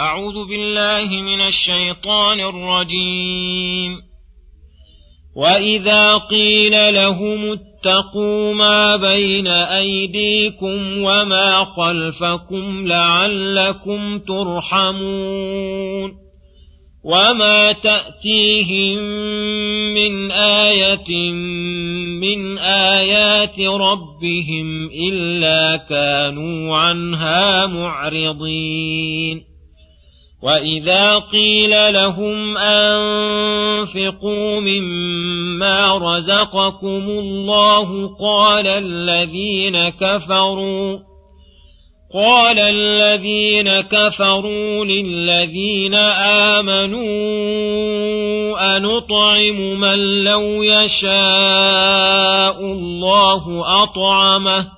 أعوذ بالله من الشيطان الرجيم. وإذا قيل لهم اتقوا ما بين أيديكم وما خلفكم لعلكم ترحمون. وما تأتيهم من آية من آيات ربهم إلا كانوا عنها معرضين. وإذا قيل لهم أنفقوا مما رزقكم الله قال الذين كفروا قال الذين كفروا للذين آمنوا أنطعم من لو يشاء الله أطعمه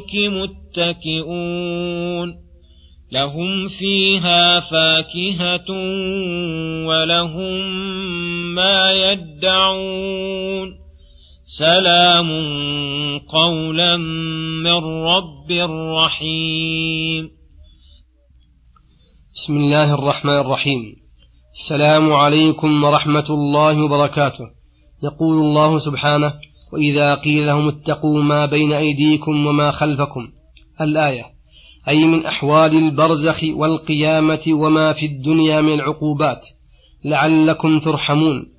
مت متكئون. لهم فيها فاكهة ولهم ما يدعون. سلام قولا من رب رحيم. بسم الله الرحمن الرحيم. السلام عليكم ورحمة الله وبركاته. يقول الله سبحانه وإذا قيل لهم اتقوا ما بين أيديكم وما خلفكم. الآية أي من أحوال البرزخ والقيامة وما في الدنيا من العقوبات لعلكم ترحمون.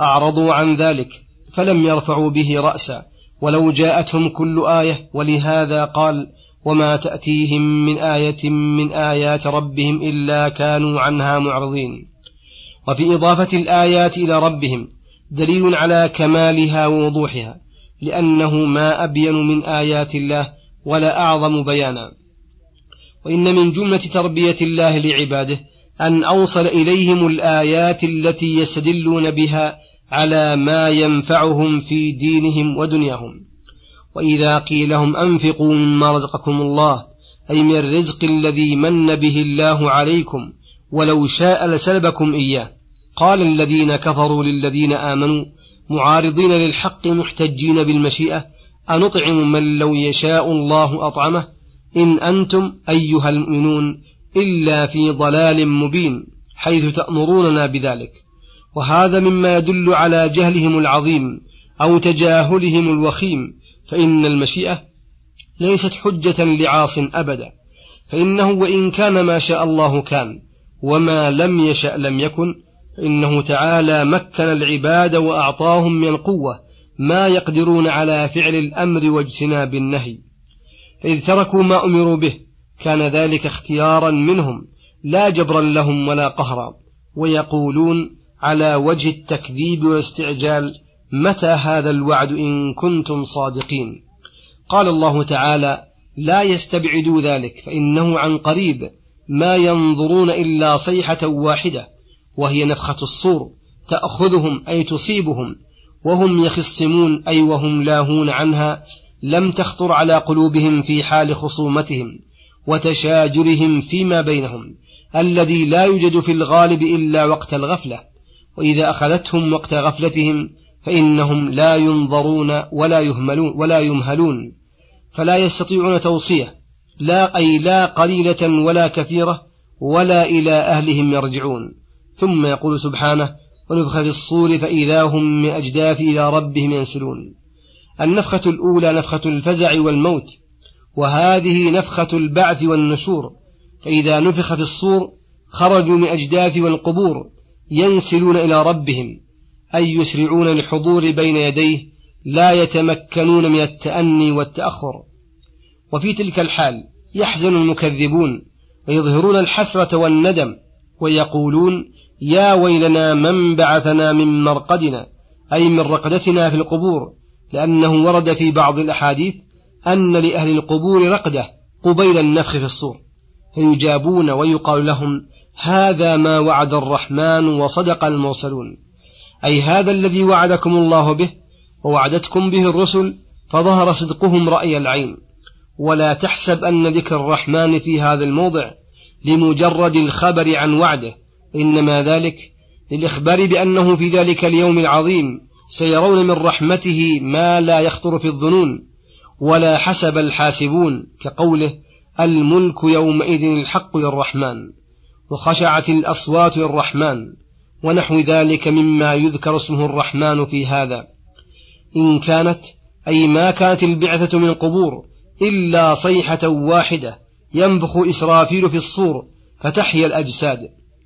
أعرضوا عن ذلك فلم يرفعوا به رأسا. ولو جاءتهم كل آية ولهذا قال وما تأتيهم من آية من آيات ربهم إلا كانوا عنها معرضين. وفي إضافة الآيات إلى ربهم دليل على كمالها ووضوحها لأنه ما أبين من آيات الله ولا أعظم بيانا. وإن من جملة تربية الله لعباده أن أوصل إليهم الآيات التي يستدلون بها على ما ينفعهم في دينهم ودنياهم. وإذا قيل لهم أنفقوا مما رزقكم الله أي من الرزق الذي من به الله عليكم ولو شاء لسلبكم إياه. قال الذين كفروا للذين آمنوا معارضين للحق محتجين بالمشيئة أنطعم من لو يشاء الله أطعمه؟ إن أنتم أيها المؤمنون إلا في ضلال مبين حيث تأمروننا بذلك. وهذا مما يدل على جهلهم العظيم أو تجاهلهم الوخيم فإن المشيئة ليست حجة لعاص أبدا. فإنه وإن كان ما شاء الله كان وما لم يشأ لم يكن فإنه تعالى مكن العباد وأعطاهم من القوة ما يقدرون على فعل الأمر واجتناب النهي. فإذ تركوا ما أمروا به كان ذلك اختيارا منهم لا جبرا لهم ولا قهرا. ويقولون على وجه التكذيب والاستعجال متى هذا الوعد إن كنتم صادقين؟ قال الله تعالى لا يستبعدوا ذلك فإنه عن قريب ما ينظرون إلا صيحة واحدة. وهي نفخة الصور تأخذهم أي تصيبهم وهم يخصمون أي وهم لاهون عنها لم تخطر على قلوبهم في حال خصومتهم وتشاجرهم فيما بينهم الذي لا يوجد في الغالب إلا وقت الغفلة وإذا أخذتهم وقت غفلتهم فإنهم لا ينظرون ولا يهملون ولا يمهلون فلا يستطيعون توصية لا أي لا قليلة ولا كثيرة ولا إلى أهلهم يرجعون. ثم يقول سبحانه ونفخ في الصور فإذا هم من أجداث إلى ربهم ينسلون. النفخة الأولى نفخة الفزع والموت وهذه نفخة البعث والنشور فإذا نفخ في الصور خرجوا من أجداث والقبور ينسلون إلى ربهم أي يسرعون للحضور بين يديه لا يتمكنون من التأني والتأخر. وفي تلك الحال يحزن المكذبون ويظهرون الحسرة والندم ويقولون يا ويلنا من بعثنا من مرقدنا أي من رقدتنا في القبور لأنه ورد في بعض الأحاديث أن لأهل القبور رقدة قبيل النفخ في الصور فيجابون ويقال لهم هذا ما وعد الرحمن وصدق المرسلون. أي هذا الذي وعدكم الله به ووعدتكم به الرسل فظهر صدقهم رأي العين. ولا تحسب أن ذكر الرحمن في هذا الموضع لمجرد الخبر عن وعده إنما ذلك للإخبار بأنه في ذلك اليوم العظيم سيرون من رحمته ما لا يخطر في الظنون ولا حسب الحاسبون كقوله الملك يومئذ الحق للرحمن وخشعت الأصوات للرحمن ونحو ذلك مما يذكر اسمه الرحمن في هذا إن كانت أي ما كانت البعثة من القبور إلا صيحة واحدة ينفخ إسرافيل في الصور فتحيا الأجساد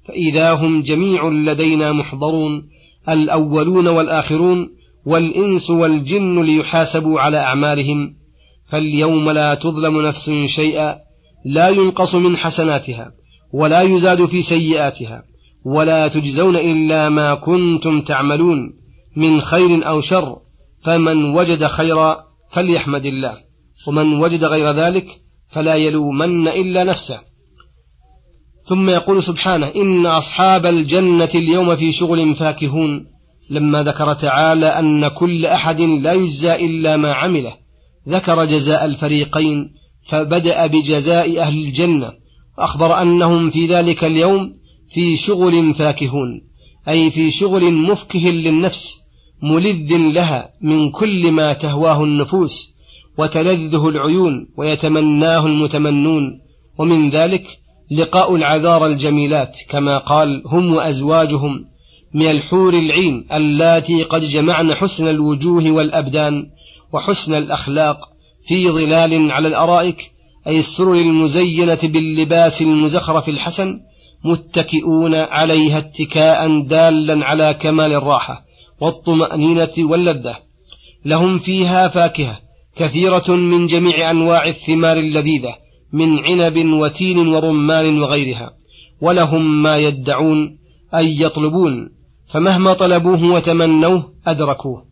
فإذا هم جميع لدينا محضرون الأولون والآخرون والإنس والجن ليحاسبوا على أعمالهم فاليوم لا تظلم نفس شيئا لا ينقص من حسناتها ولا يزاد في سيئاتها ولا تجزون إلا ما كنتم تعملون من خير أو شر فمن وجد خيرا فليحمد الله ومن وجد غير ذلك فلا يلومن إلا نفسه. ثم يقول سبحانه إن أصحاب الجنة اليوم في شغل فاكهون. لما ذكر تعالى أن كل أحد لا يجزى إلا ما عمله ذكر جزاء الفريقين فبدأ بجزاء أهل الجنة وأخبر أنهم في ذلك اليوم في شغل فاكهون أي في شغل مفكه للنفس ملذ لها من كل ما تهواه النفوس وتلذه العيون ويتمناه المتمنون ومن ذلك لقاء العذار الجميلات كما قال هم وأزواجهم من الحور العين اللاتي قد جمعن حسن الوجوه والأبدان وحسن الأخلاق في ظلال على الأرائك أي السرر المزينة باللباس المزخرف الحسن متكئون عليها اتكاء دالا على كمال الراحة والطمأنينة واللذة. لهم فيها فاكهة كثيرة من جميع أنواع الثمار اللذيذة من عنب وتين ورمان وغيرها ولهم ما يدعون أي يطلبون فمهما طلبوه وتمنوه أدركوه.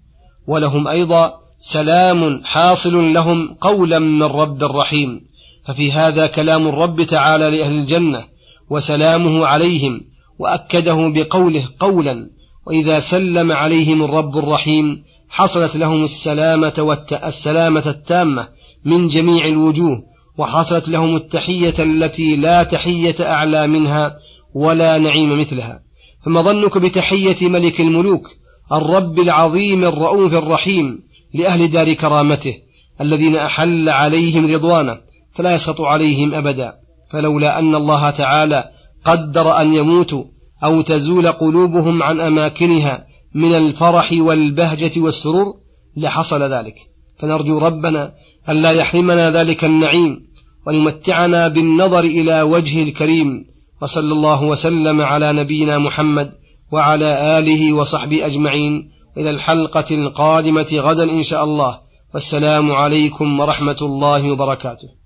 ولهم أيضا سلام حاصل لهم قولا من رب الرحيم ففي هذا كلام الرب تعالى لأهل الجنة وسلامه عليهم وأكده بقوله قولا وإذا سلم عليهم الرب الرحيم حصلت لهم السلامة والسلامة التامة من جميع الوجوه وحصلت لهم التحية التي لا تحية أعلى منها ولا نعيم مثلها. فما ظنك بتحية ملك الملوك؟ الرب العظيم الرؤوف الرحيم لأهل دار كرامته الذين أحل عليهم رضوانه فلا يسخط عليهم أبدا. فلولا أن الله تعالى قدر أن يموتوا أو تزول قلوبهم عن أماكنها من الفرح والبهجة والسرور لحصل ذلك. فنرجو ربنا ألا يحرمنا ذلك النعيم ويمتعنا بالنظر إلى وجهه الكريم وصلى الله وسلم على نبينا محمد وعلى آله وصحبه أجمعين إلى الحلقة القادمة غدا إن شاء الله والسلام عليكم ورحمة الله وبركاته